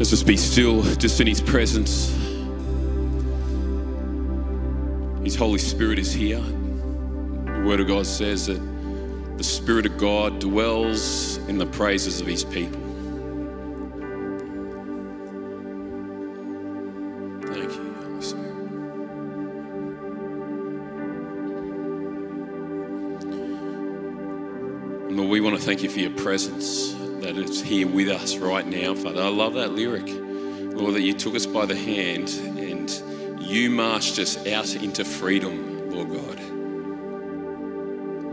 Let's just be still, just in His presence. His Holy Spirit is here. The Word of God says that the Spirit of God dwells in the praises of His people. Thank you, Holy Spirit. Lord, we want to thank you for your presence, that it's here with us right now, Father. I love that lyric, Lord, that you took us by the hand and you marched us out into freedom, Lord God.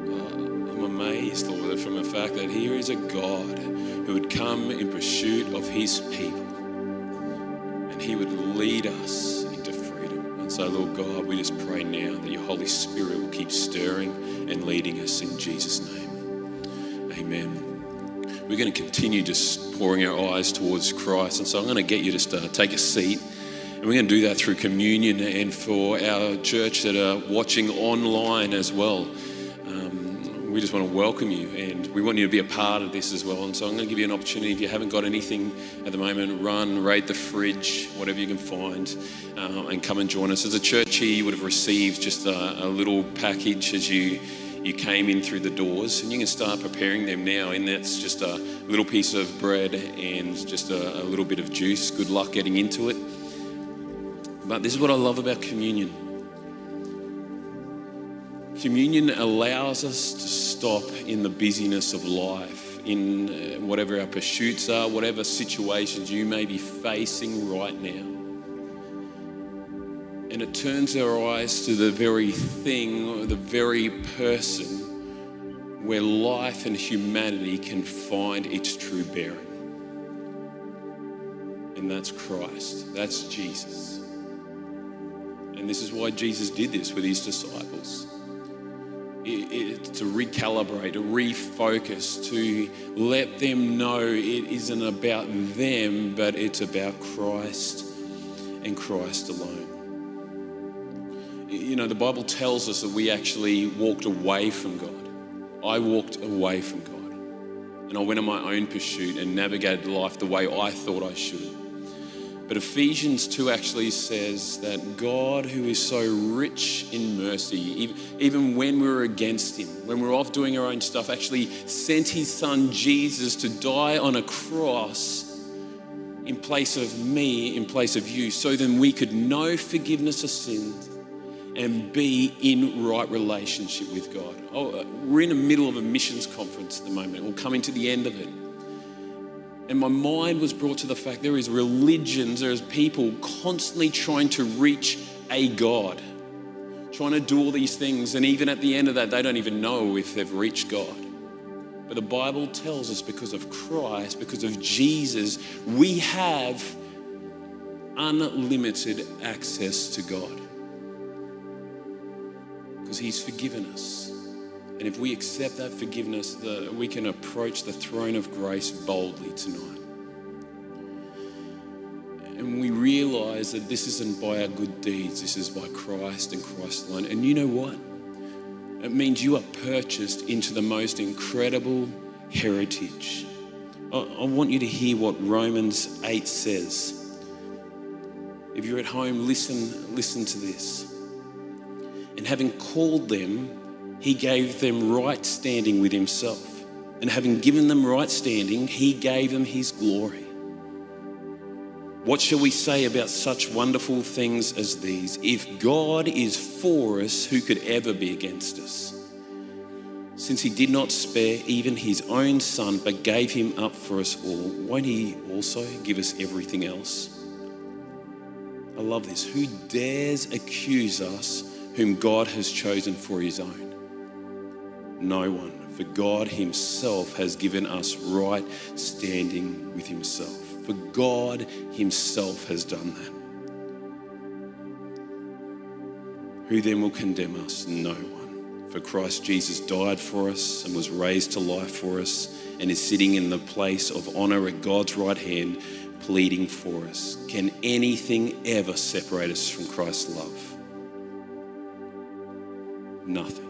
Uh, I'm amazed, Lord, from the fact that here is a God who would come in pursuit of his people and he would lead us into freedom. And so, Lord God, we just pray now that your Holy Spirit will keep stirring and leading us in Jesus' name. Amen. We're going to continue just pouring our eyes towards Christ. And so I'm going to get you to take a seat. And we're going to do that through communion and for our church that are watching online as well. Um, we just want to welcome you and we want you to be a part of this as well. And so I'm going to give you an opportunity. If you haven't got anything at the moment, run, raid the fridge, whatever you can find, uh, and come and join us. As a church here, you would have received just a, a little package as you you came in through the doors, and you can start preparing them now. And that's just a little piece of bread and just a, a little bit of juice. Good luck getting into it. But this is what I love about communion. Communion allows us to stop in the busyness of life, in uh, whatever our pursuits are, whatever situations you may be facing right now. And it turns our eyes to the very thing, or the very person where life and humanity can find its true bearing. And that's Christ, that's Jesus. And this is why Jesus did this with his disciples. It, it, to recalibrate, to refocus, to let them know it isn't about them, but it's about Christ and Christ alone. You know, the Bible tells us that we actually walked away from God. I walked away from God. And I went on my own pursuit and navigated life the way I thought I should. But Ephesians 2 actually says that God, who is so rich in mercy, even when we were against Him, when we were off doing our own stuff, actually sent His Son Jesus to die on a cross in place of me, in place of you, so then we could know forgiveness of sins and be in right relationship with God. Oh, uh, we're in the middle of a missions conference at the moment. We're coming to the end of it. And my mind was brought to the fact there is religions, there is people constantly trying to reach a God, trying to do all these things. And even at the end of that, they don't even know if they've reached God. But the Bible tells us because of Christ, because of Jesus, we have unlimited access to God because He's forgiven us. And if we accept that forgiveness, the, we can approach the throne of grace boldly tonight. And we realize that this isn't by our good deeds, this is by Christ and Christ alone. And you know what? It means you are purchased into the most incredible heritage. I, I want you to hear what Romans 8 says. If you're at home, listen, listen to this. And having called them, he gave them right standing with himself. And having given them right standing, he gave them his glory. What shall we say about such wonderful things as these? If God is for us, who could ever be against us? Since he did not spare even his own son, but gave him up for us all, won't he also give us everything else? I love this. Who dares accuse us whom God has chosen for his own? No one, for God himself has given us right standing with himself. For God himself has done that. Who then will condemn us? No one. For Christ Jesus died for us and was raised to life for us and is sitting in the place of honor at God's right hand, pleading for us. Can anything ever separate us from Christ's love? Nothing.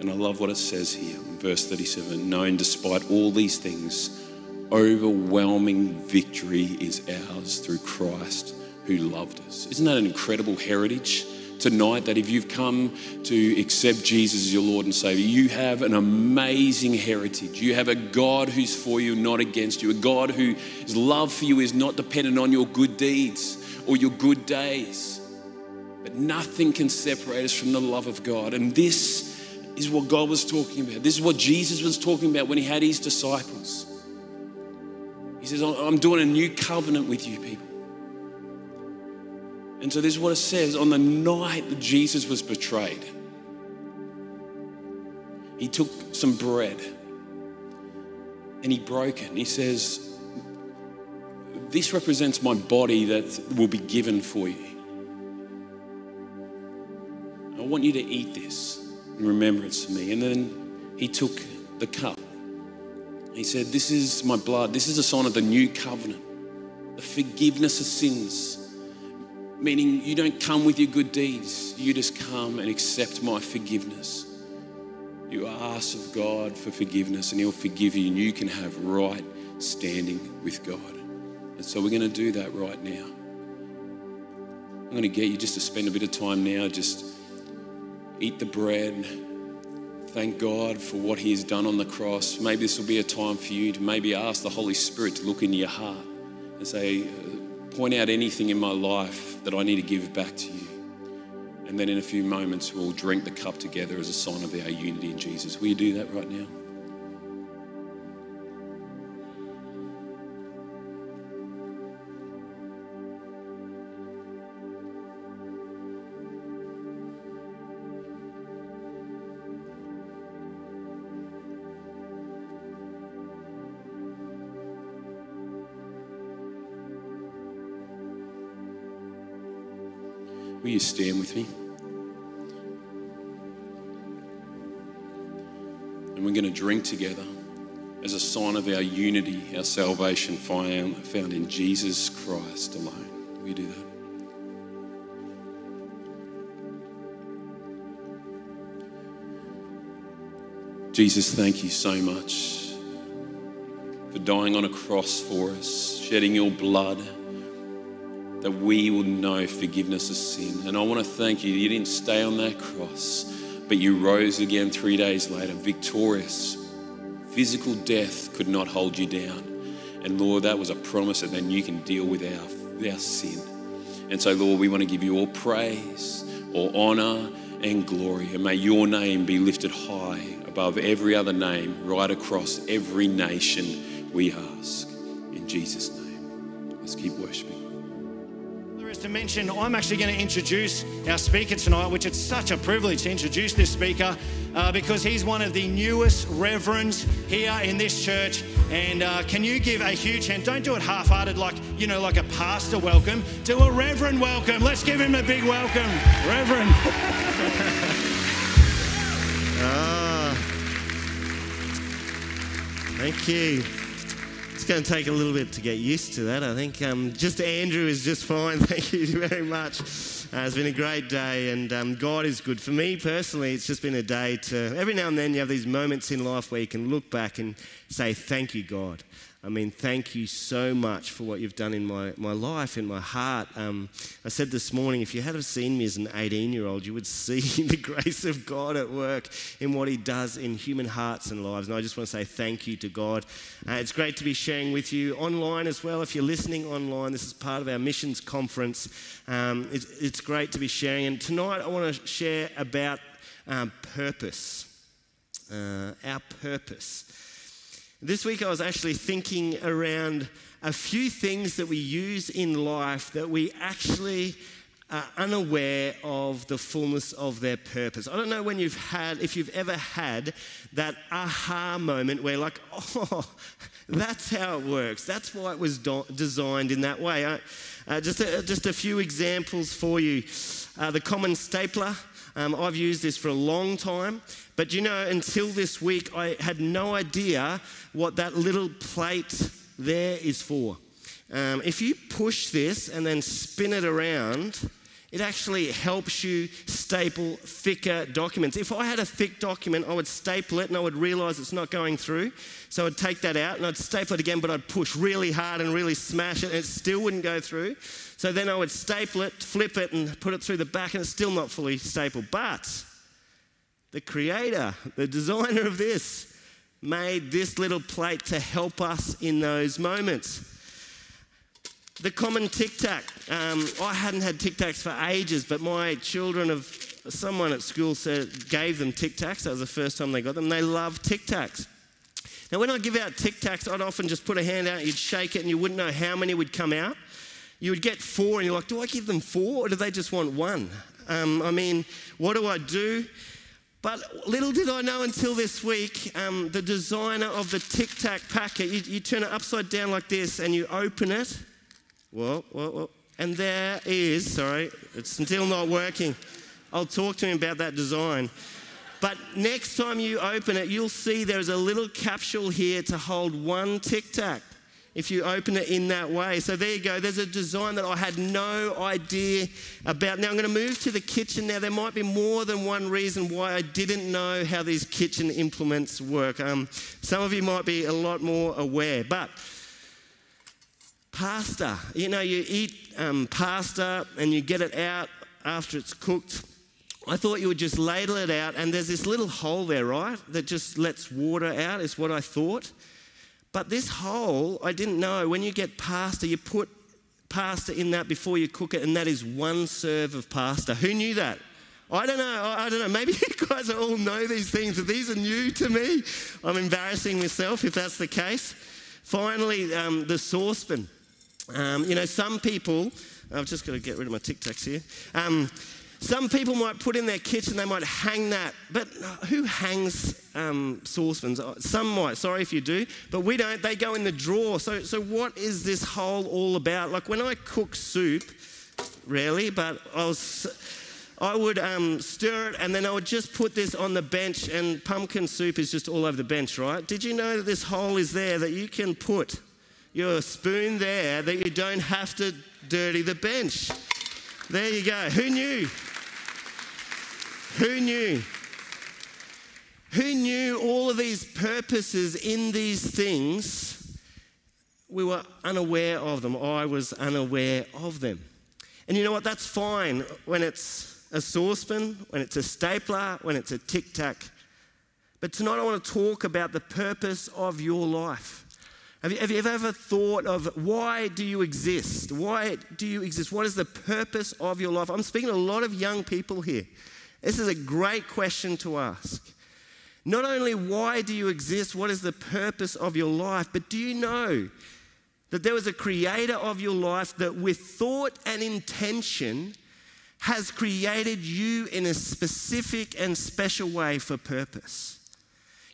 And I love what it says here in verse 37 knowing despite all these things, overwhelming victory is ours through Christ who loved us. Isn't that an incredible heritage? Tonight, that if you've come to accept Jesus as your Lord and Savior, you have an amazing heritage. You have a God who's for you, not against you. A God whose love for you is not dependent on your good deeds or your good days. But nothing can separate us from the love of God. And this is what God was talking about. This is what Jesus was talking about when he had his disciples. He says, I'm doing a new covenant with you people. And so this is what it says on the night that Jesus was betrayed. He took some bread and he broke it. And he says, This represents my body that will be given for you. I want you to eat this in remembrance of me. And then he took the cup. He said, This is my blood. This is a sign of the new covenant, the forgiveness of sins meaning you don't come with your good deeds, you just come and accept my forgiveness. You ask of God for forgiveness, and He'll forgive you, and you can have right standing with God. And so we're going to do that right now. I'm going to get you just to spend a bit of time now, just eat the bread. Thank God for what He has done on the cross. Maybe this will be a time for you to maybe ask the Holy Spirit to look into your heart and say, uh, point out anything in my life that I need to give back to you. And then in a few moments, we'll drink the cup together as a sign of our unity in Jesus. Will you do that right now? You stand with me? And we're going to drink together as a sign of our unity, our salvation found, in Jesus Christ alone. You do that? Jesus, thank you so much for dying on a cross for us, shedding your blood that we will know forgiveness of sin. And I want to thank you. You didn't stay on that cross, but you rose again three days later, victorious. Physical death could not hold you down. And Lord, that was a promise that then you can deal with our, our sin. And so, Lord, we want to give you all praise, all honor, and glory. And may your name be lifted high above every other name, right across every nation, we ask. In Jesus' name. Let's keep worshiping to mention, I'm actually going to introduce our speaker tonight, which it's such a privilege to introduce this speaker uh, because he's one of the newest reverends here in this church. And uh, can you give a huge hand? Don't do it half hearted like, you know, like a pastor welcome. Do a reverend welcome. Let's give him a big welcome. Reverend. ah, thank you. It's going to take a little bit to get used to that. I think um, just Andrew is just fine. Thank you very much. Uh, it's been a great day, and um, God is good. For me personally, it's just been a day to every now and then you have these moments in life where you can look back and say, Thank you, God. I mean, thank you so much for what you've done in my, my life, in my heart. Um, I said this morning, if you had have seen me as an 18 year old, you would see the grace of God at work in what He does in human hearts and lives. And I just want to say thank you to God. Uh, it's great to be sharing with you online as well. If you're listening online, this is part of our missions conference. Um, it's, it's, great to be sharing. And tonight, I want to share about um, purpose. Uh, our purpose. This week I was actually thinking around a few things that we use in life that we actually are unaware of the fullness of their purpose. I don't know when you've had, if you've ever had that aha moment where, like, oh, that's how it works. That's why it was do- designed in that way. Uh, just, a, just a few examples for you. Uh, the common stapler. Um, I've used this for a long time, but you know, until this week, I had no idea what that little plate there is for. Um, if you push this and then spin it around, It actually helps you staple thicker documents. If I had a thick document, I would staple it and I would realize it's not going through. So I'd take that out and I'd staple it again, but I'd push really hard and really smash it and it still wouldn't go through. So then I would staple it, flip it, and put it through the back, and it's still not fully stapled. But the creator, the designer of this, made this little plate to help us in those moments. The common tic tac. Um, I hadn't had tic tacs for ages, but my children of someone at school said gave them tic tacs. That was the first time they got them. They love tic tacs. Now, when I give out tic tacs, I'd often just put a hand out, you'd shake it, and you wouldn't know how many would come out. You would get four, and you're like, do I give them four, or do they just want one? Um, I mean, what do I do? But little did I know until this week, um, the designer of the Tic Tac packet, you, you turn it upside down like this and you open it, Whoa, whoa, whoa. And there is, sorry, it's still not working. I'll talk to him about that design. But next time you open it, you'll see there's a little capsule here to hold one tic tac if you open it in that way. So there you go. There's a design that I had no idea about. Now I'm going to move to the kitchen. Now there might be more than one reason why I didn't know how these kitchen implements work. Um, some of you might be a lot more aware, but pasta. You know, you eat um, pasta and you get it out after it's cooked. I thought you would just ladle it out, and there's this little hole there, right? That just lets water out, is what I thought. But this hole, I didn't know. When you get pasta, you put pasta in that before you cook it, and that is one serve of pasta. Who knew that? I don't know. I don't know. Maybe you guys all know these things, but these are new to me. I'm embarrassing myself if that's the case. Finally, um, the saucepan. Um, you know, some people, I've just got to get rid of my tic tacs here. Um, some people might put in their kitchen, they might hang that, but who hangs um, saucepans? Uh, some might, sorry if you do, but we don't. They go in the drawer. So, so what is this hole all about? Like when I cook soup, rarely, but I was. I would um, stir it and then I would just put this on the bench, and pumpkin soup is just all over the bench, right? Did you know that this hole is there that you can put your spoon there that you don't have to dirty the bench. There you go. Who knew? Who knew? Who knew all of these purposes in these things? We were unaware of them. I was unaware of them. And you know what? That's fine when it's a saucepan, when it's a stapler, when it's a tic tac. But tonight I want to talk about the purpose of your life. Have you, have you ever thought of why do you exist? Why do you exist? What is the purpose of your life? I'm speaking to a lot of young people here. This is a great question to ask. Not only why do you exist, what is the purpose of your life, but do you know that there was a creator of your life that, with thought and intention, has created you in a specific and special way for purpose?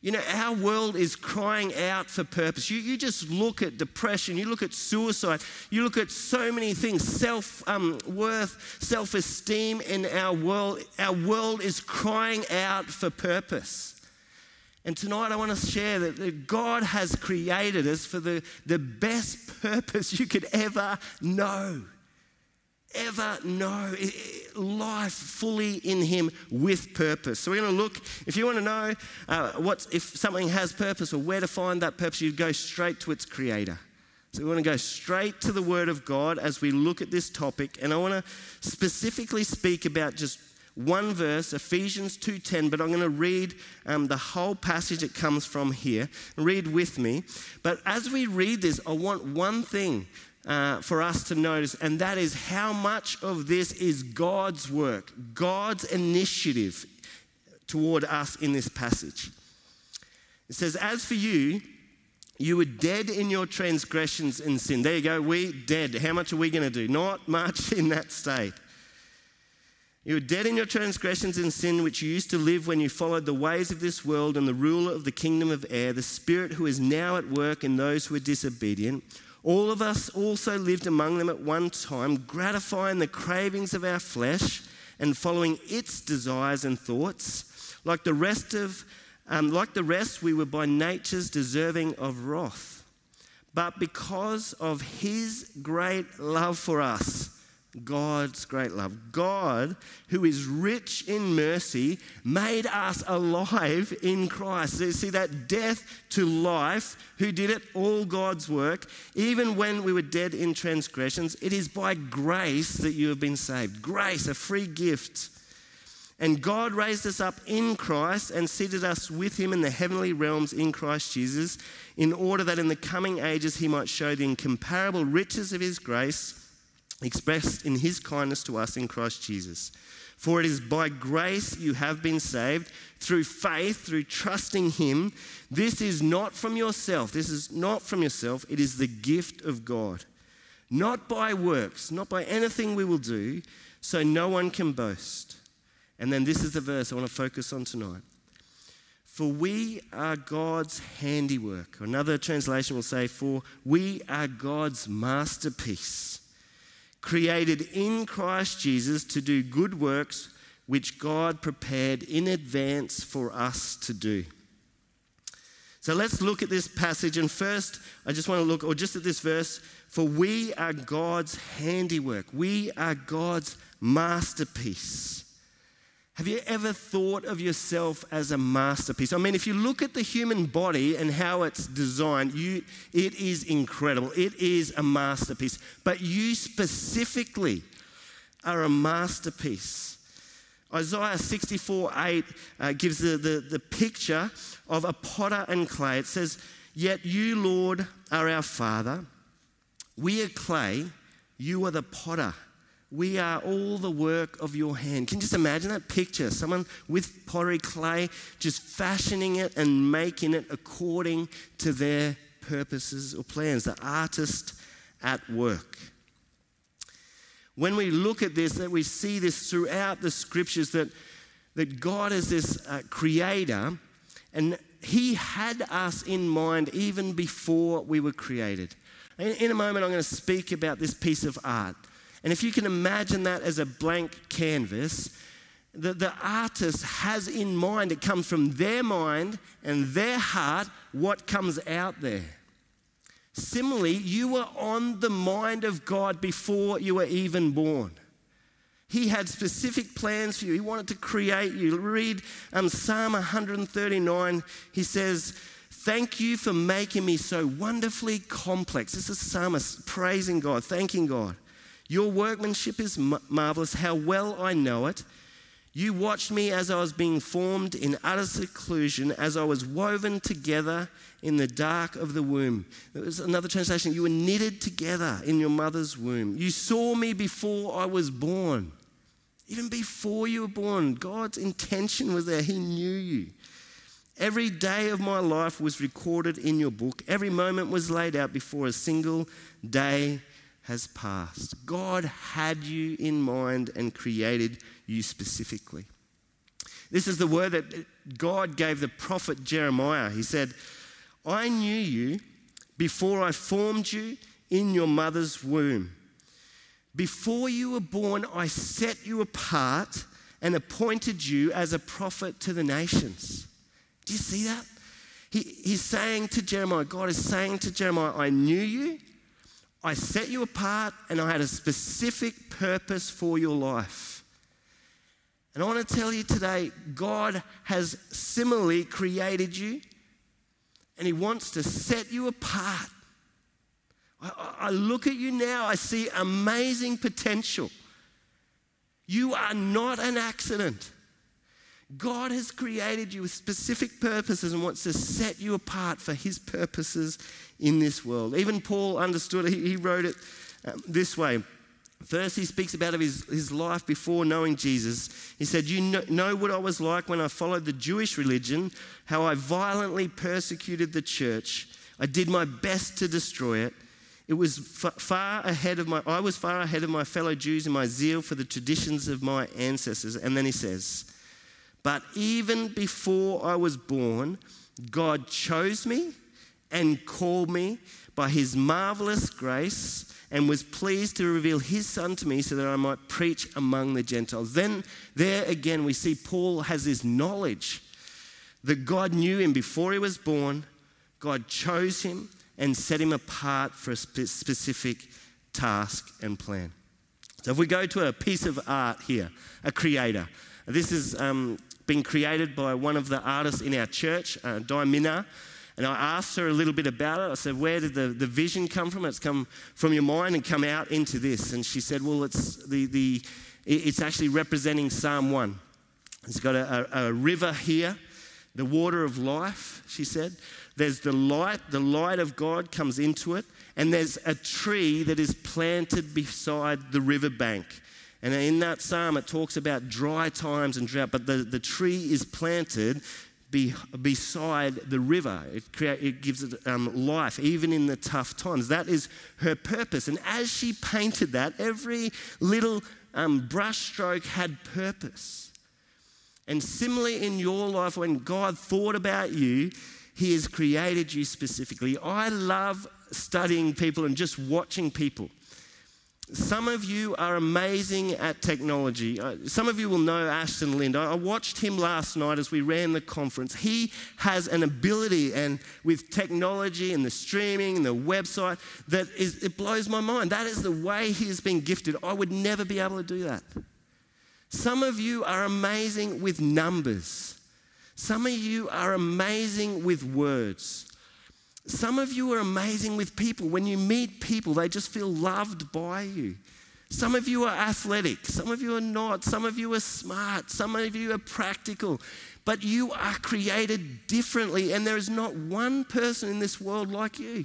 You know, our world is crying out for purpose. You, you just look at depression, you look at suicide, you look at so many things self um, worth, self esteem in our world. Our world is crying out for purpose. And tonight I want to share that God has created us for the, the best purpose you could ever know ever know life fully in Him with purpose. So we're going to look. If you want to know uh, what if something has purpose or where to find that purpose, you go straight to its Creator. So we want to go straight to the Word of God as we look at this topic, and I want to specifically speak about just one verse, Ephesians 2:10, but I'm going to read um, the whole passage it comes from here. Read with me. But as we read this, I want one thing uh, for us to notice, and that is how much of this is God's work, God's initiative toward us in this passage. It says, As for you, you were dead in your transgressions and sin. There you go, we dead. How much are we going to do? Not much in that state. You were dead in your transgressions and sin, which you used to live when you followed the ways of this world and the ruler of the kingdom of air, the spirit who is now at work in those who are disobedient. All of us also lived among them at one time, gratifying the cravings of our flesh and following its desires and thoughts. Like the rest of, um, like the rest, we were by natures deserving of wrath. But because of His great love for us, God's great love. God, who is rich in mercy, made us alive in Christ. You see that death to life, who did it? All God's work. Even when we were dead in transgressions, it is by grace that you have been saved. Grace, a free gift. And God raised us up in Christ and seated us with him in the heavenly realms in Christ Jesus, in order that in the coming ages he might show the incomparable riches of his grace expressed in his kindness to us in Christ Jesus. For it is by grace you have been saved through faith, through trusting him. This is not from yourself. This is not from yourself. It is the gift of God. Not by works, not by anything we will do, so no one can boast. And then this is the verse I want to focus on tonight. For we are God's handiwork. Another translation will say, For we are God's masterpiece created in Christ Jesus to do good works which God prepared in advance for us to do. So let's look at this passage. And first, I just want to look, or just at this verse, for we are God's handiwork, we are God's masterpiece. Have you ever thought of yourself as a masterpiece? I mean, if you look at the human body and how it's designed, you, it is incredible. It is a masterpiece. But you specifically are a masterpiece. Isaiah 64 8 uh, gives the, the, the picture of a potter and clay. It says, Yet you, Lord, are our Father. We are clay, you are the potter. We are all the work of your hand. Can you just imagine that picture? Someone with pottery clay just fashioning it and making it according to their purposes or plans. The artist at work. When we look at this, that we see this throughout the scriptures that, that God is this uh, creator and He had us in mind even before we were created. In, in a moment, I'm going to speak about this piece of art. And if you can imagine that as a blank canvas, the, the artist has in mind, it comes from their mind and their heart, what comes out there. Similarly, you were on the mind of God before you were even born. He had specific plans for you. He wanted to create you. Read um, Psalm 139. He says, Thank you for making me so wonderfully complex. This is psalmist praising God, thanking God. Your workmanship is marvelous. How well I know it. You watched me as I was being formed in utter seclusion, as I was woven together in the dark of the womb. There was another translation. You were knitted together in your mother's womb. You saw me before I was born. Even before you were born, God's intention was there. He knew you. Every day of my life was recorded in your book. Every moment was laid out before a single day has passed. God had you in mind and created you specifically. This is the word that God gave the prophet Jeremiah. He said, I knew you before I formed you in your mother's womb. Before you were born, I set you apart and appointed you as a prophet to the nations. Do you see that? He, he's saying to Jeremiah, God is saying to Jeremiah, I knew you I set you apart and I had a specific purpose for your life. And I want to tell you today God has similarly created you and He wants to set you apart. I, I look at you now, I see amazing potential. You are not an accident. God has created you with specific purposes and wants to set you apart for His purposes in this world. Even Paul understood it. He, wrote it um, this way. First, he speaks about his, his life before knowing Jesus. He said, You know, know what I was like when I followed the Jewish religion, how I violently persecuted the church. I did my best to destroy it. It was far ahead of my, I was far ahead of my fellow Jews in my zeal for the traditions of my ancestors. And then he says, but even before I was born, God chose me and called me by his marvelous grace and was pleased to reveal his son to me so that I might preach among the Gentiles. Then, there again, we see Paul has this knowledge that God knew him before he was born, God chose him and set him apart for a specific task and plan. So if we go to a piece of art here, a creator, this has um, been created by one of the artists in our church, uh. And I asked her a little bit about it. I said, Where did the, the vision come from? It's come from your mind and come out into this. And she said, Well, it's, the, the, it's actually representing Psalm 1. It's got a, a, a river here, the water of life, she said. There's the light, the light of God comes into it. And there's a tree that is planted beside the riverbank. And in that psalm, it talks about dry times and drought, but the, the tree is planted be, beside the river. It, create, it gives it um, life, even in the tough times. That is her purpose. And as she painted that, every little um, brush stroke had purpose. And similarly in your life, when God thought about you, He has created you specifically. I love studying people and just watching people. Some of you are amazing at technology. Uh, some of you will know Ashton Lind. I watched him last night as we ran the conference. He has an ability and with technology and the streaming and the website that is it blows my mind. That is the way he has been gifted. I would never be able to do that. Some of you are amazing with numbers. Some of you are amazing with words. Some of you are amazing with people. When you meet people, they just feel loved by you. Some of you are athletic, some of you are not, some of you are smart, some of you are practical, but you are created differently, and there is not one person in this world like you.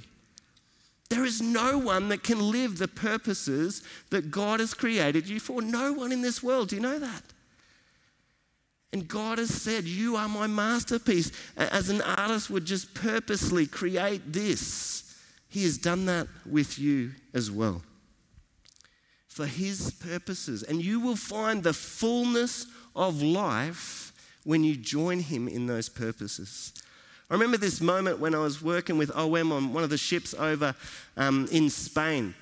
There is no one that can live the purposes that God has created you for. No one in this world. Do you know that? And God has said, You are my masterpiece. As an artist would just purposely create this, He has done that with you as well. For His purposes. And you will find the fullness of life when you join Him in those purposes. I remember this moment when I was working with OM on one of the ships over um, in Spain.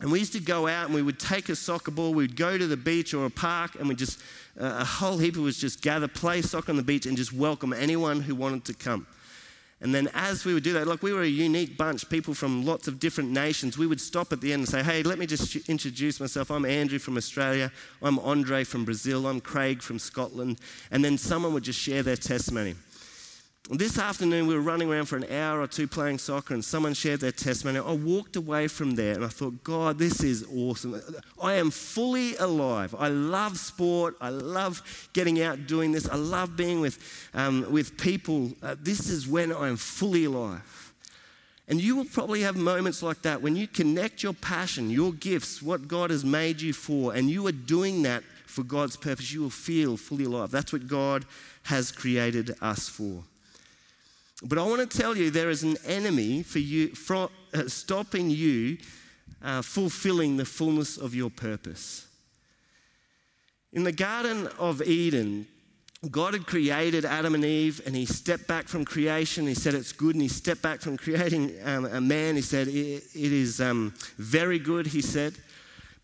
And we used to go out and we would take a soccer ball, we'd go to the beach or a park, and we just, uh, a whole heap of us just gather, play soccer on the beach, and just welcome anyone who wanted to come. And then as we would do that, like we were a unique bunch, people from lots of different nations, we would stop at the end and say, hey, let me just introduce myself. I'm Andrew from Australia. I'm Andre from Brazil. I'm Craig from Scotland. And then someone would just share their testimony. This afternoon, we were running around for an hour or two playing soccer, and someone shared their testimony. I walked away from there and I thought, God, this is awesome. I am fully alive. I love sport. I love getting out doing this. I love being with, um, with people. Uh, this is when I am fully alive. And you will probably have moments like that when you connect your passion, your gifts, what God has made you for, and you are doing that for God's purpose. You will feel fully alive. That's what God has created us for. But I want to tell you there is an enemy for you, uh, stopping you uh, fulfilling the fullness of your purpose. In the Garden of Eden, God had created Adam and Eve, and He stepped back from creation. He said it's good, and He stepped back from creating um, a man. He said it, it is um, very good, He said.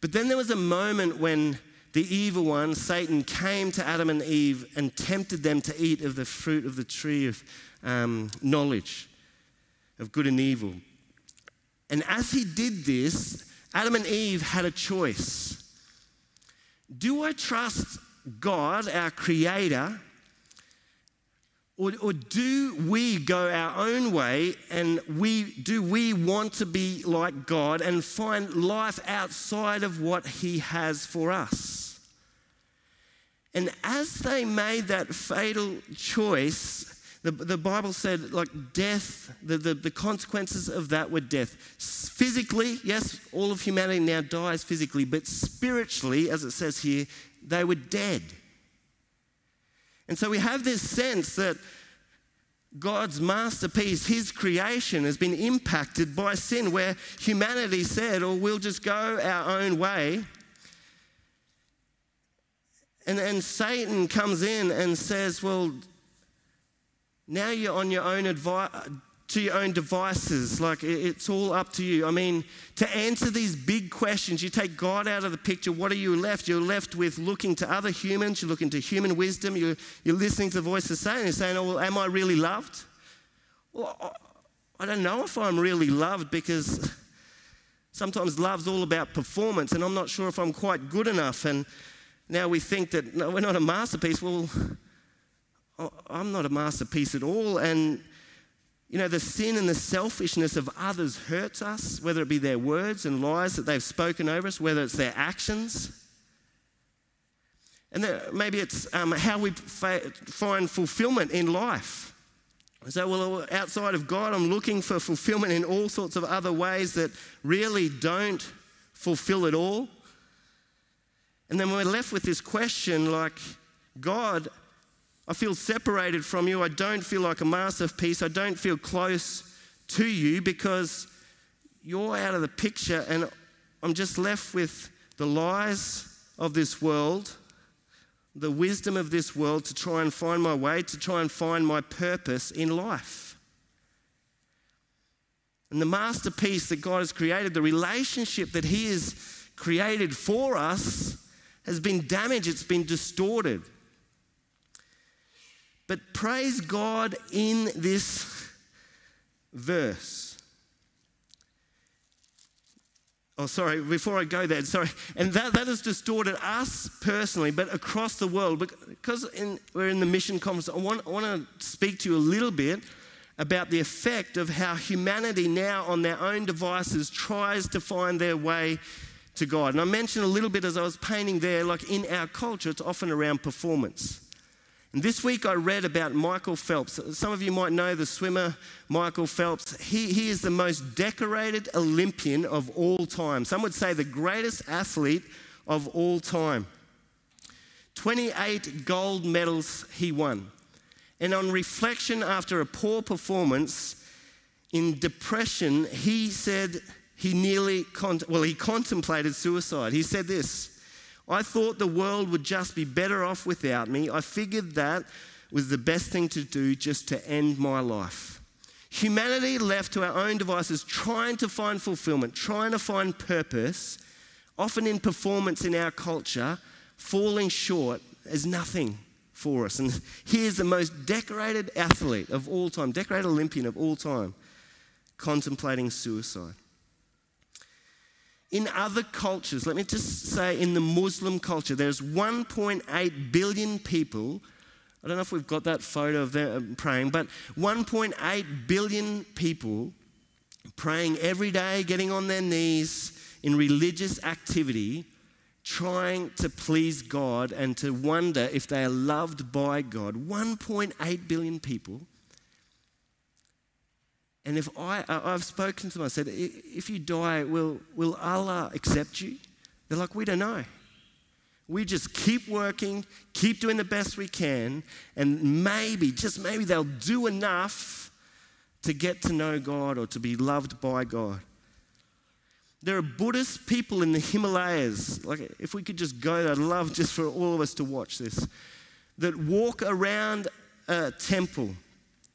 But then there was a moment when the evil one, Satan, came to Adam and Eve and tempted them to eat of the fruit of the tree of um, knowledge of good and evil. And as he did this, Adam and Eve had a choice. Do I trust God, our Creator, or, or, do we go our own way and we do we want to be like God and find life outside of what He has for us? And as they made that fatal choice, the, the Bible said, like death, the, the, the consequences of that were death. Physically, yes, all of humanity now dies physically, but spiritually, as it says here, they were dead. And so we have this sense that God's masterpiece, His creation, has been impacted by sin, where humanity said, oh, we'll just go our own way. And, and Satan comes in and says, well, now you're on your own advi- to your own devices. Like it's all up to you. I mean, to answer these big questions, you take God out of the picture. What are you left? You're left with looking to other humans. You're looking to human wisdom. You're, you're listening to the voice of Satan. You're saying, "Oh, well, am I really loved?" Well, I don't know if I'm really loved because Sometimes love's all about performance, and I'm not sure if I'm quite good enough. And now we think that no, we're not a masterpiece. Well, I'm not a masterpiece at all. And, you know, the sin and the selfishness of others hurts us, whether it be their words and lies that they've spoken over us, whether it's their actions. And maybe it's um, how we find fulfillment in life. So, well, outside of God, I'm looking for fulfillment in all sorts of other ways that really don't fulfill it all. And then we're left with this question like, God, I feel separated from you. I don't feel like a masterpiece. I don't feel close to you because you're out of the picture and I'm just left with the lies of this world the wisdom of this world to try and find my way, to try and find my purpose in life. And the masterpiece that God has created, the relationship that He has created for us, has been damaged, it's been distorted. But praise God in this verse. Oh, sorry, before I go there, sorry. And that, that has distorted us personally, but across the world. Because in, we're in the mission conference, I want, I want to speak to you a little bit about the effect of how humanity now on their own devices tries to find their way to God. And I mentioned a little bit as I was painting there, like in our culture, it's often around performance. And this week I read about Michael Phelps. Some of you might know the swimmer Michael Phelps. He, he is the most decorated Olympian of all time. Some would say the greatest athlete of all time. 28 gold medals he won. And on reflection after a poor performance, in depression, he said he nearly, well, he contemplated suicide. He said this I thought the world would just be better off without me. I figured that was the best thing to do just to end my life. Humanity left to our own devices, trying to find fulfillment, trying to find purpose, often in performance in our culture, falling short is nothing for us. And here's the most decorated athlete of all time, decorated Olympian of all time, contemplating suicide. In other cultures, let me just say in the Muslim culture, there's 1.8 billion people. I don't know if we've got that photo of them uh, praying, but 1.8 billion people praying every day, getting on their knees in religious activity, trying to please God and to wonder if they are loved by God. 1.8 billion people and if I, I've spoken to them, I said, if you die, will, will Allah accept you? They're like, we don't know. We just keep working, keep doing the best we can, and maybe, just maybe, they'll do enough to get to know God or to be loved by God. There are Buddhist people in the Himalayas, like if we could just go, I'd love just for all of us to watch this, that walk around a temple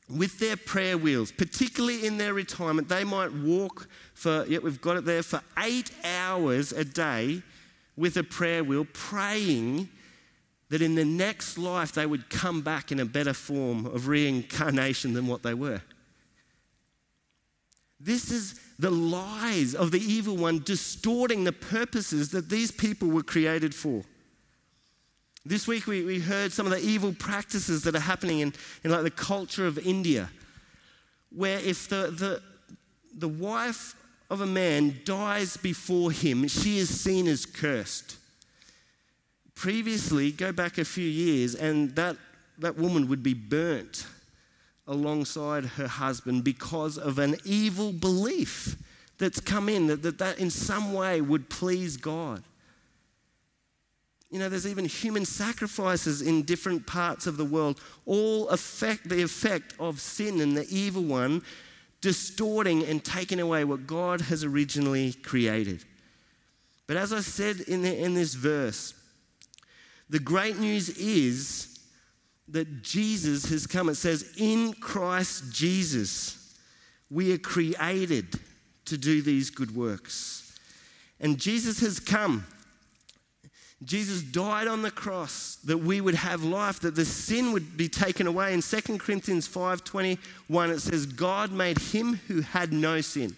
with their prayer wheels, particularly in their retirement, they might walk for, yeah, we've got it there, for eight hours a day with a prayer wheel, praying that in the next life they would come back in a better form of reincarnation than what they were. This is the lies of the evil one distorting the purposes that these people were created for. This week we, we heard some of the evil practices that are happening in, in like the culture of India, where if the, the, the wife of a man dies before him, she is seen as cursed. Previously, go back a few years, and that, that woman would be burnt alongside her husband because of an evil belief that's come in that, that that in some way would please God. You know, there's even human sacrifices in different parts of the world, all affect the effect of sin and the evil one distorting and taking away what God has originally created. But as I said in, the, in this verse, the great news is that Jesus has come. It says, In Christ Jesus, we are created to do these good works. And Jesus has come Jesus died on the cross that we would have life, that the sin would be taken away. In 2 Corinthians 5:21 it says God made him who had no sin.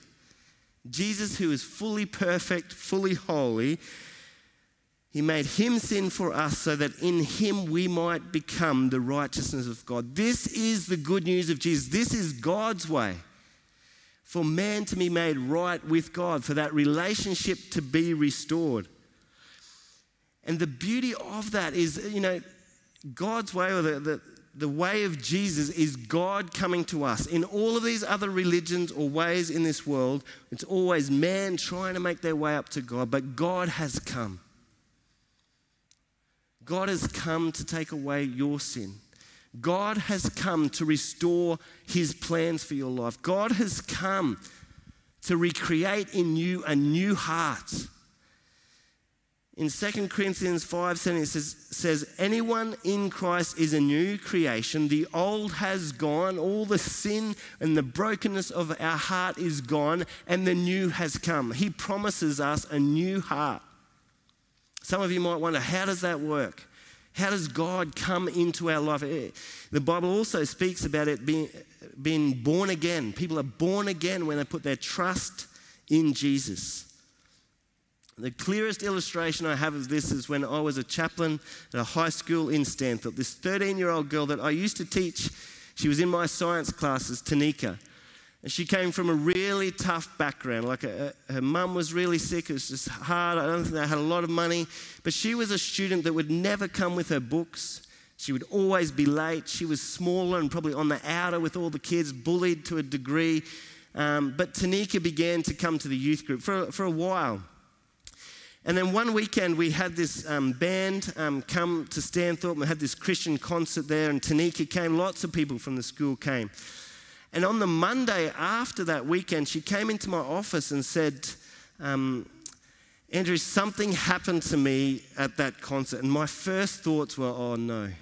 Jesus, who is fully perfect, fully holy, he made him sin for us so that in him we might become the righteousness of God. This is the good news of Jesus. This is God's way for man to be made right with God, for that relationship to be restored. And the beauty of that is, you know, God's way or the, the, the way of Jesus is God coming to us. In all of these other religions or ways in this world, it's always man trying to make their way up to God, but God has come. God has come to take away your sin. God has come to restore his plans for your life. God has come to recreate in you a new heart in 2 Corinthians 5 7, it says, says, Anyone in Christ is a new creation. The old has gone, all the sin and the brokenness of our heart is gone, and the new has come. He promises us a new heart. Some of you might wonder, how does that work? How does God come into our life? Eh, the Bible also speaks about it being, being born again. People are born again when they put their trust in Jesus. The clearest illustration I have of this is when I was a chaplain at a high school in Stanthorpe. This 13 year old girl that I used to teach, she was in my science classes, Tanika. And she came from a really tough background. Like a, a, her mum was really sick, it was just hard. I don't think they had a lot of money. But she was a student that would never come with her books. She would always be late. She was smaller and probably on the outer with all the kids, bullied to a degree. Um, but Tanika began to come to the youth group for, for a while. And then one weekend we had this um, band um, come to Stanthorpe and had this Christian concert there, and Tanika came, lots of people from the school came. And on the Monday after that weekend, she came into my office and said, um, Andrew, something happened to me at that concert. And my first thoughts were, oh no.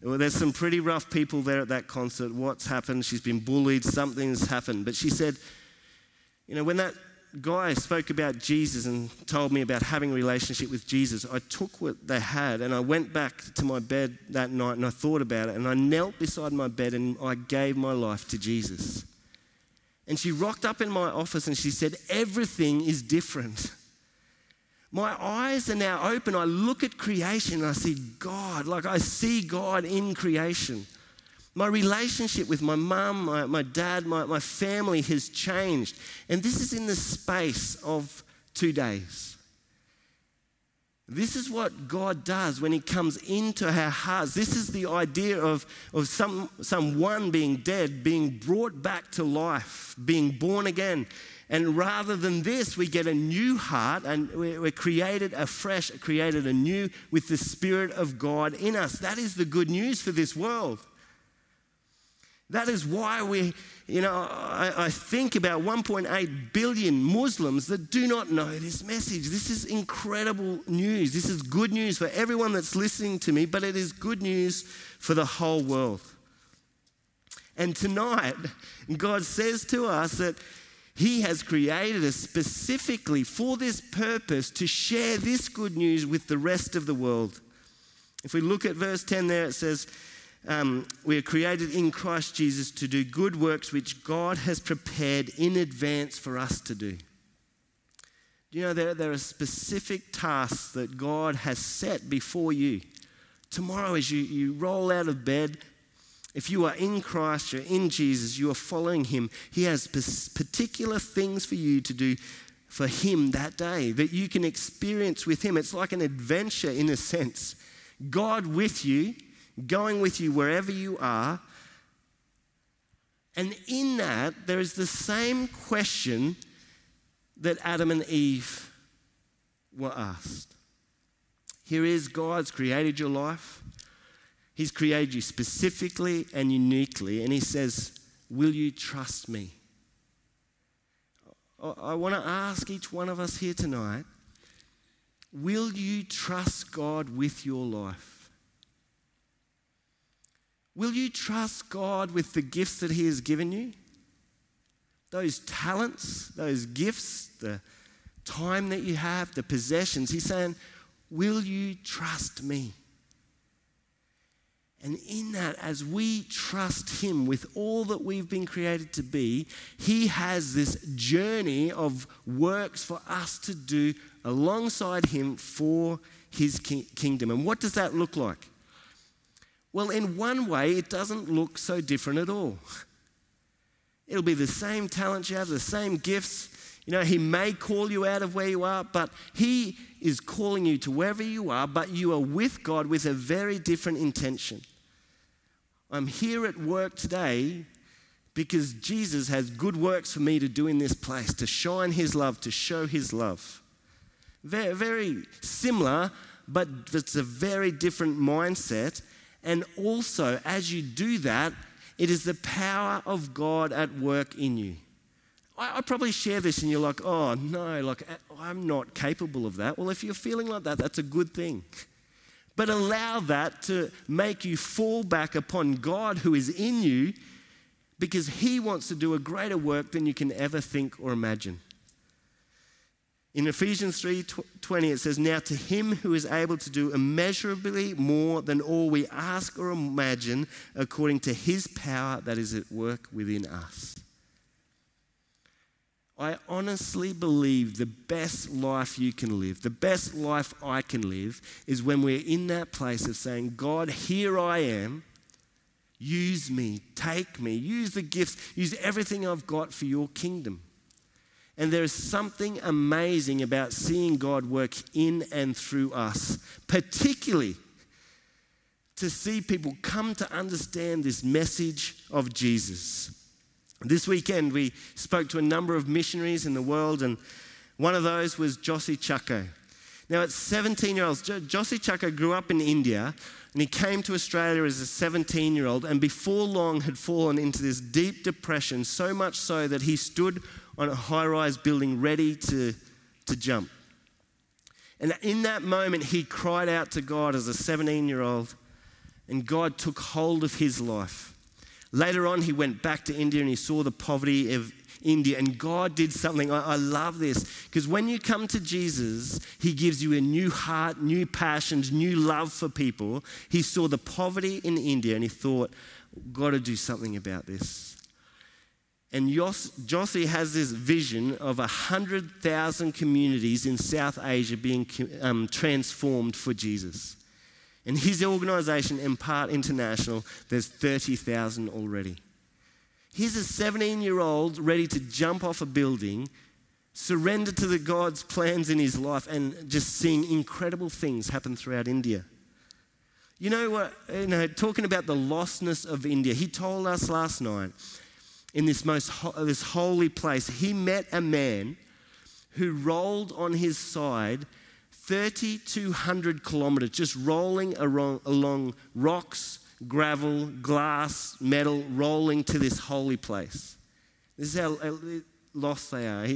Well, there's some pretty rough people there at that concert. What's happened? She's been bullied. Something's happened. But she said, you know, when that guy spoke about Jesus and told me about having a relationship with Jesus, I took what they had and I went back to my bed that night and I thought about it and I knelt beside my bed and I gave my life to Jesus. And she rocked up in my office and she said, Everything is different. My eyes are now open. I look at creation and I see God, like I see God in creation. My relationship with my mum, my, my dad, my, my family has changed. And this is in the space of two days. This is what God does when He comes into our hearts. This is the idea of, of some, someone being dead, being brought back to life, being born again. And rather than this, we get a new heart and we're created afresh, created anew with the Spirit of God in us. That is the good news for this world. That is why we, you know, I, I, think about 1.8 billion Muslims that do not know this message. This is incredible news. This is good news for everyone that's listening to me, but it is good news for the whole world. And tonight, God says to us that He has created us specifically for this purpose to share this good news with the rest of the world. If we look at verse 10 there, it says, um, we are created in Christ Jesus to do good works which God has prepared in advance for us to do. You know there, there are specific tasks that God has set before you? Tomorrow, as you, you roll out of bed, if you are in Christ, you're in Jesus, you are following Him, He has particular things for you to do for Him that day that you can experience with Him. It's like an adventure in a sense. God with you going with you wherever you are. And in that, there is the same question that Adam and Eve were asked. Here is God's created your life. He's created you specifically and uniquely, and He says, Will you trust me? I want to ask each one of us here tonight Will you trust God with your life? Will you trust God with the gifts that He has given you? Those talents, those gifts, the time that you have, the possessions. He's saying, Will you trust me? And in that, as we trust Him with all that we've been created to be, He has this journey of works for us to do alongside Him for His kingdom. And what does that look like? Well, in one way, it doesn't look so different at all. It'll be the same talents you have, the same gifts. You know, He may call you out of where you are, but He is calling you to wherever you are, but you are with God with a very different intention. I'm here at work today because Jesus has good works for me to do in this place, to shine His love, to show His love. Very, very similar, but it's a very different mindset. And also, as you do that, it is the power of God at work in you. I, I probably share this and you're like, oh no, like I'm not capable of that. Well, if you're feeling like that, that's a good thing. But allow that to make you fall back upon God who is in you because He wants to do a greater work than you can ever think or imagine. In Ephesians 3:20 it says now to him who is able to do immeasurably more than all we ask or imagine according to his power that is at work within us. I honestly believe the best life you can live, the best life I can live, is when we're in that place of saying, God, here I am. Use me, take me, use the gifts, use everything I've got for your kingdom. And there is something amazing about seeing God work in and through us, particularly to see people come to understand this message of Jesus. This weekend, we spoke to a number of missionaries in the world, and one of those was Jossy Chacko. Now, at 17 year olds, Jossy Chacko grew up in India and he came to Australia as a 17 year old, and before long had fallen into this deep depression, so much so that he stood on a high rise building ready to, to jump. And in that moment, he cried out to God as a 17 year old, and God took hold of his life. Later on, he went back to India and he saw the poverty of India, and God did something. I, I love this because when you come to Jesus, He gives you a new heart, new passions, new love for people. He saw the poverty in India and he thought, got to do something about this. And Jossy has this vision of 100,000 communities in South Asia being um, transformed for Jesus. And his organization, Empart International, there's 30,000 already. Here's a 17 year old ready to jump off a building, surrender to the God's plans in his life, and just seeing incredible things happen throughout India. You know what? You know, talking about the lostness of India, he told us last night in this most this holy place, he met a man who rolled on his side 3,200 kilometers, just rolling along rocks, gravel, glass, metal, rolling to this holy place. This is how lost they are.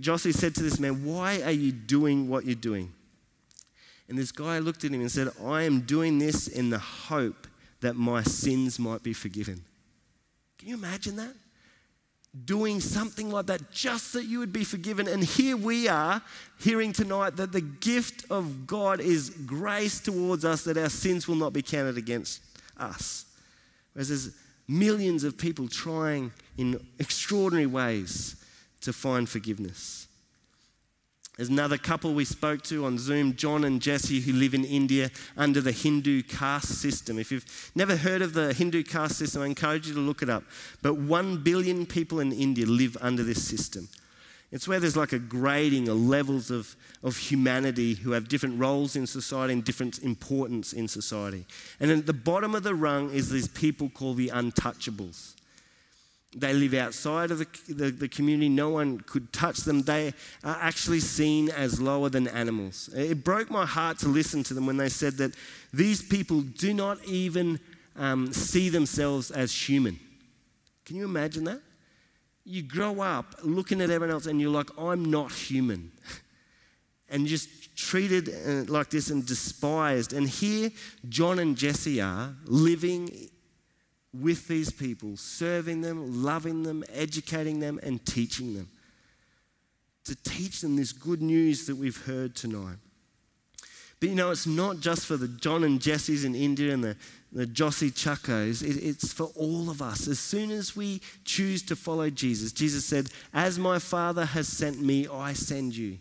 Jossy said to this man, Why are you doing what you're doing? And this guy looked at him and said, I am doing this in the hope that my sins might be forgiven. Can you imagine that? Doing something like that just that you would be forgiven. And here we are hearing tonight that the gift of God is grace towards us that our sins will not be counted against us. Whereas there's millions of people trying in extraordinary ways to find forgiveness. There's another couple we spoke to on Zoom, John and Jesse, who live in India under the Hindu caste system. If you've never heard of the Hindu caste system, I encourage you to look it up. But one billion people in India live under this system. It's where there's like a grading of levels of, of humanity who have different roles in society and different importance in society. And at the bottom of the rung is these people called the untouchables. They live outside of the, the, the, community. No one could touch them. They are actually seen as lower than animals. It broke my heart to listen to them when they said that these people do not even um, see themselves as human. Can you imagine that? You grow up looking at everyone else and you're like, I'm not human. and just treated uh, like this and despised. And here, John and Jesse are living with these people, serving them, loving them, educating them, and teaching them. To teach them this good news that we've heard tonight. But you know, it's not just for the John and Jesse's in India and the the Jossy Chackos, it, it's for all of us. As soon as we choose to follow Jesus, Jesus said, As my Father has sent me, I send you.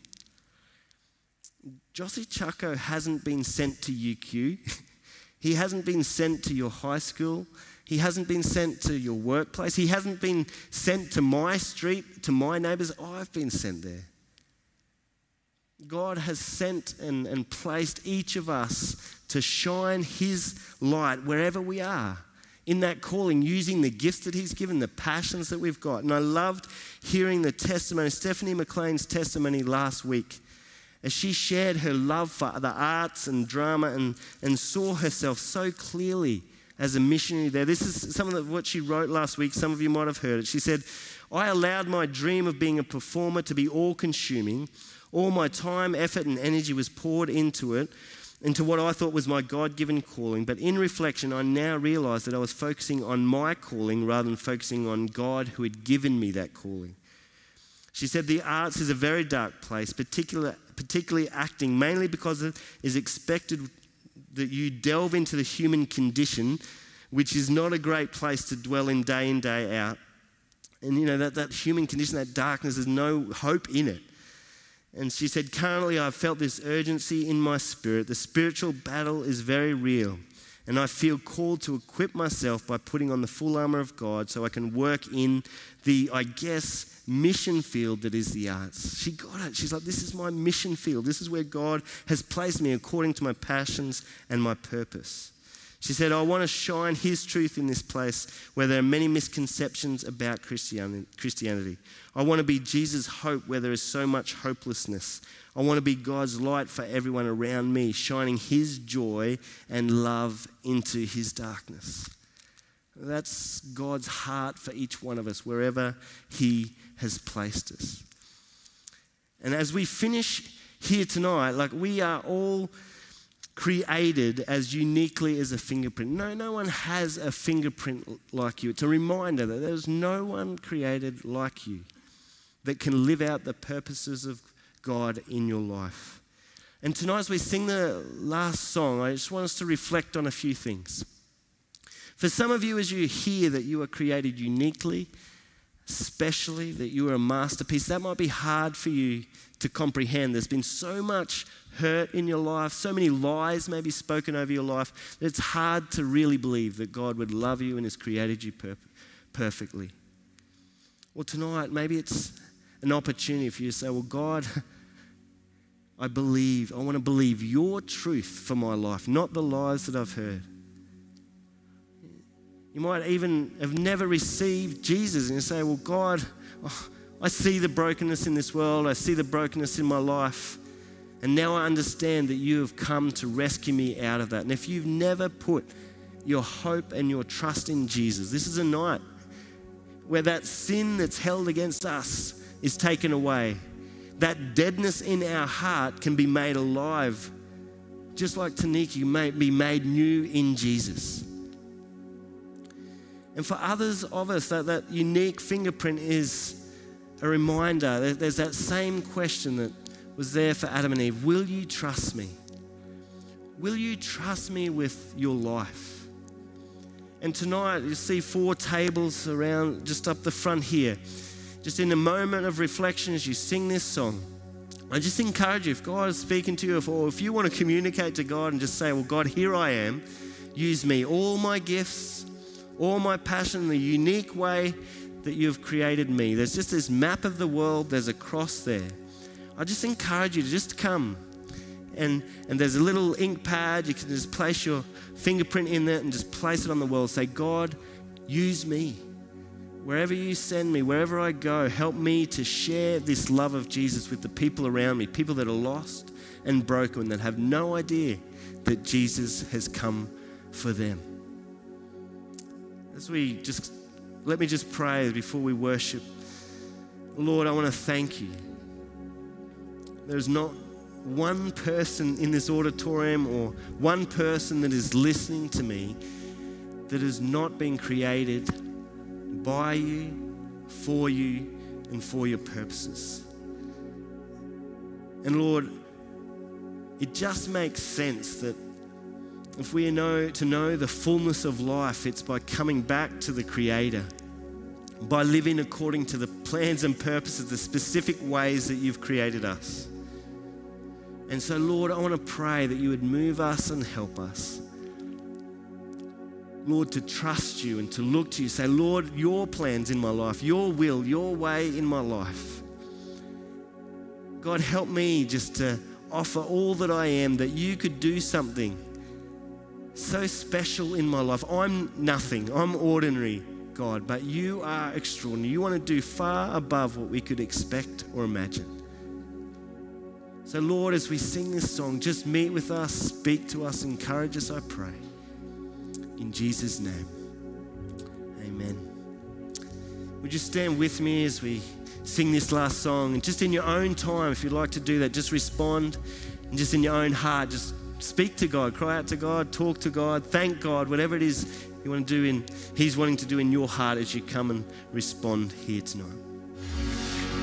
Jossy Chacko hasn't been sent to UQ. he hasn't been sent to your high school. He hasn't been sent to your workplace. He hasn't been sent to my street, to my neighbours. I've been sent there. God has sent and, and placed each of us to shine His light wherever we are in that calling, using the gifts that He's given, the passions that we've got. And I loved hearing the testimony, Stephanie McLean's testimony last week, as she shared her love for the arts and drama and, and saw herself so clearly as a missionary there. This is some of what she wrote last week. Some of you might have heard it. She said, I allowed my dream of being a performer to be all consuming. All my time, effort, and energy was poured into it, into what I thought was my God given calling. But in reflection, I now realize that I was focusing on my calling rather than focusing on God who had given me that calling. She said, The arts is a very dark place, particularly, particularly acting, mainly because it is expected that you delve into the human condition, which is not a great place to dwell in day in, day out. And you know, that, that human condition, that darkness, there's no hope in it. And she said, Currently, I've felt this urgency in my spirit. The spiritual battle is very real. And I feel called to equip myself by putting on the full armor of God so I can work in the, I guess, mission field that is the arts. She got it. She's like, This is my mission field. This is where God has placed me according to my passions and my purpose. She said, I want to shine His truth in this place where there are many misconceptions about Christianity. I want to be Jesus' hope where there is so much hopelessness. I want to be God's light for everyone around me, shining His joy and love into His darkness. That's God's heart for each one of us, wherever He has placed us. And as we finish here tonight, like we are all created as uniquely as a fingerprint. No, no one has a fingerprint like you. It's a reminder that there's no one created like you that can live out the purposes of God in your life. And tonight, as we sing the last song, I just want us to reflect on a few things. For some of you, as you hear that you are created uniquely, specially, that you are a masterpiece, that might be hard for you to comprehend. There's been so much hurt in your life, so many lies maybe spoken over your life, that it's hard to really believe that God would love you and has created you per- perfectly. Well, tonight, maybe it's an opportunity for you to say, Well, God, I believe, I want to believe your truth for my life, not the lies that I've heard. You might even have never received Jesus and you say, Well, God, oh, I see the brokenness in this world, I see the brokenness in my life. And now I understand that you have come to rescue me out of that. And if you've never put your hope and your trust in Jesus, this is a night where that sin that's held against us is taken away. That deadness in our heart can be made alive, just like Tanika may be made new in Jesus. And for others of us, that, that unique fingerprint is a reminder. There's that same question that was there for Adam and Eve Will you trust me? Will you trust me with your life? And tonight, you see four tables around just up the front here. Just in a moment of reflection as you sing this song, I just encourage you if God is speaking to you, if, or if you want to communicate to God and just say, Well, God, here I am, use me, all my gifts, all my passion, the unique way that you've created me. There's just this map of the world, there's a cross there. I just encourage you to just come. And, and there's a little ink pad, you can just place your fingerprint in there and just place it on the world. Say, God, use me. Wherever you send me, wherever I go, help me to share this love of Jesus with the people around me, people that are lost and broken, that have no idea that Jesus has come for them. As we just, let me just pray before we worship. Lord, I want to thank you there's not one person in this auditorium or one person that is listening to me that has not been created by you, for you, and for your purposes. And Lord, it just makes sense that if we know to know the fullness of life, it's by coming back to the Creator, by living according to the plans and purposes, the specific ways that you've created us. And so, Lord, I want to pray that you would move us and help us. Lord, to trust you and to look to you. Say, Lord, your plans in my life, your will, your way in my life. God, help me just to offer all that I am, that you could do something so special in my life. I'm nothing, I'm ordinary, God, but you are extraordinary. You want to do far above what we could expect or imagine. So, Lord, as we sing this song, just meet with us, speak to us, encourage us, I pray. In Jesus' name, amen. Would you stand with me as we sing this last song? And just in your own time, if you'd like to do that, just respond and just in your own heart, just speak to God, cry out to God, talk to God, thank God, whatever it is you want to do in He's wanting to do in your heart as you come and respond here tonight.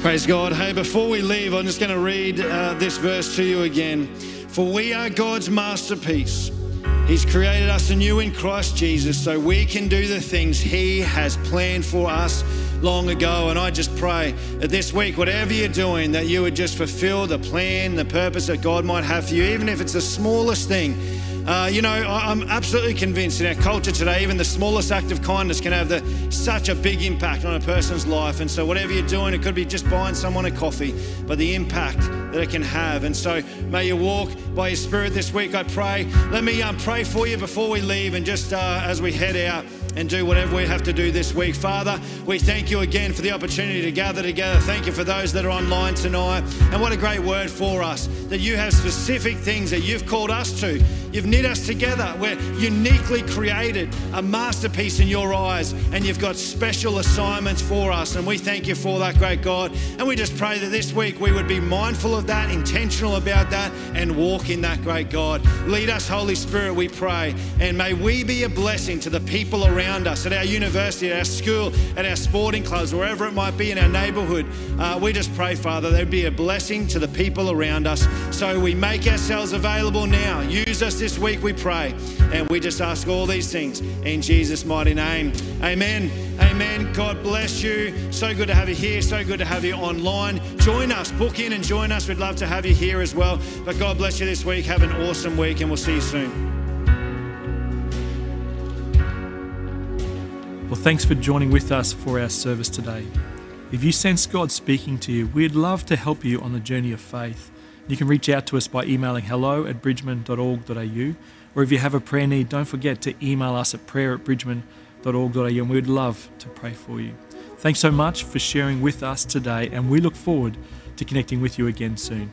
Praise God. Hey, before we leave, I'm just going to read uh, this verse to you again. For we are God's masterpiece. He's created us anew in Christ Jesus so we can do the things He has planned for us long ago. And I just pray that this week, whatever you're doing, that you would just fulfill the plan, the purpose that God might have for you, even if it's the smallest thing uh, you know, I'm absolutely convinced in our culture today, even the smallest act of kindness can have the, such a big impact on a person's life. And so, whatever you're doing, it could be just buying someone a coffee, but the impact that it can have. And so, may you walk by your spirit this week, I pray. Let me um, pray for you before we leave and just uh, as we head out and do whatever we have to do this week. Father, we thank you again for the opportunity to gather together. Thank you for those that are online tonight. And what a great word for us that you have specific things that you've called us to. You've knit us together. We're uniquely created, a masterpiece in your eyes, and you've got special assignments for us. And we thank you for that, great God. And we just pray that this week we would be mindful of that, intentional about that, and walk in that, great God. Lead us, Holy Spirit, we pray. And may we be a blessing to the people around us at our university, at our school, at our sporting clubs, wherever it might be in our neighborhood. Uh, we just pray, Father, there'd be a blessing to the people around us. So we make ourselves available now. Use us this week, we pray. And we just ask all these things in Jesus' mighty name. Amen. Amen. God bless you. So good to have you here. So good to have you online. Join us. Book in and join us. We'd love to have you here as well. But God bless you this week. Have an awesome week, and we'll see you soon. Well, thanks for joining with us for our service today. If you sense God speaking to you, we'd love to help you on the journey of faith. You can reach out to us by emailing hello at bridgeman.org.au. Or if you have a prayer need, don't forget to email us at prayer at bridgeman.org.au and we would love to pray for you. Thanks so much for sharing with us today, and we look forward to connecting with you again soon.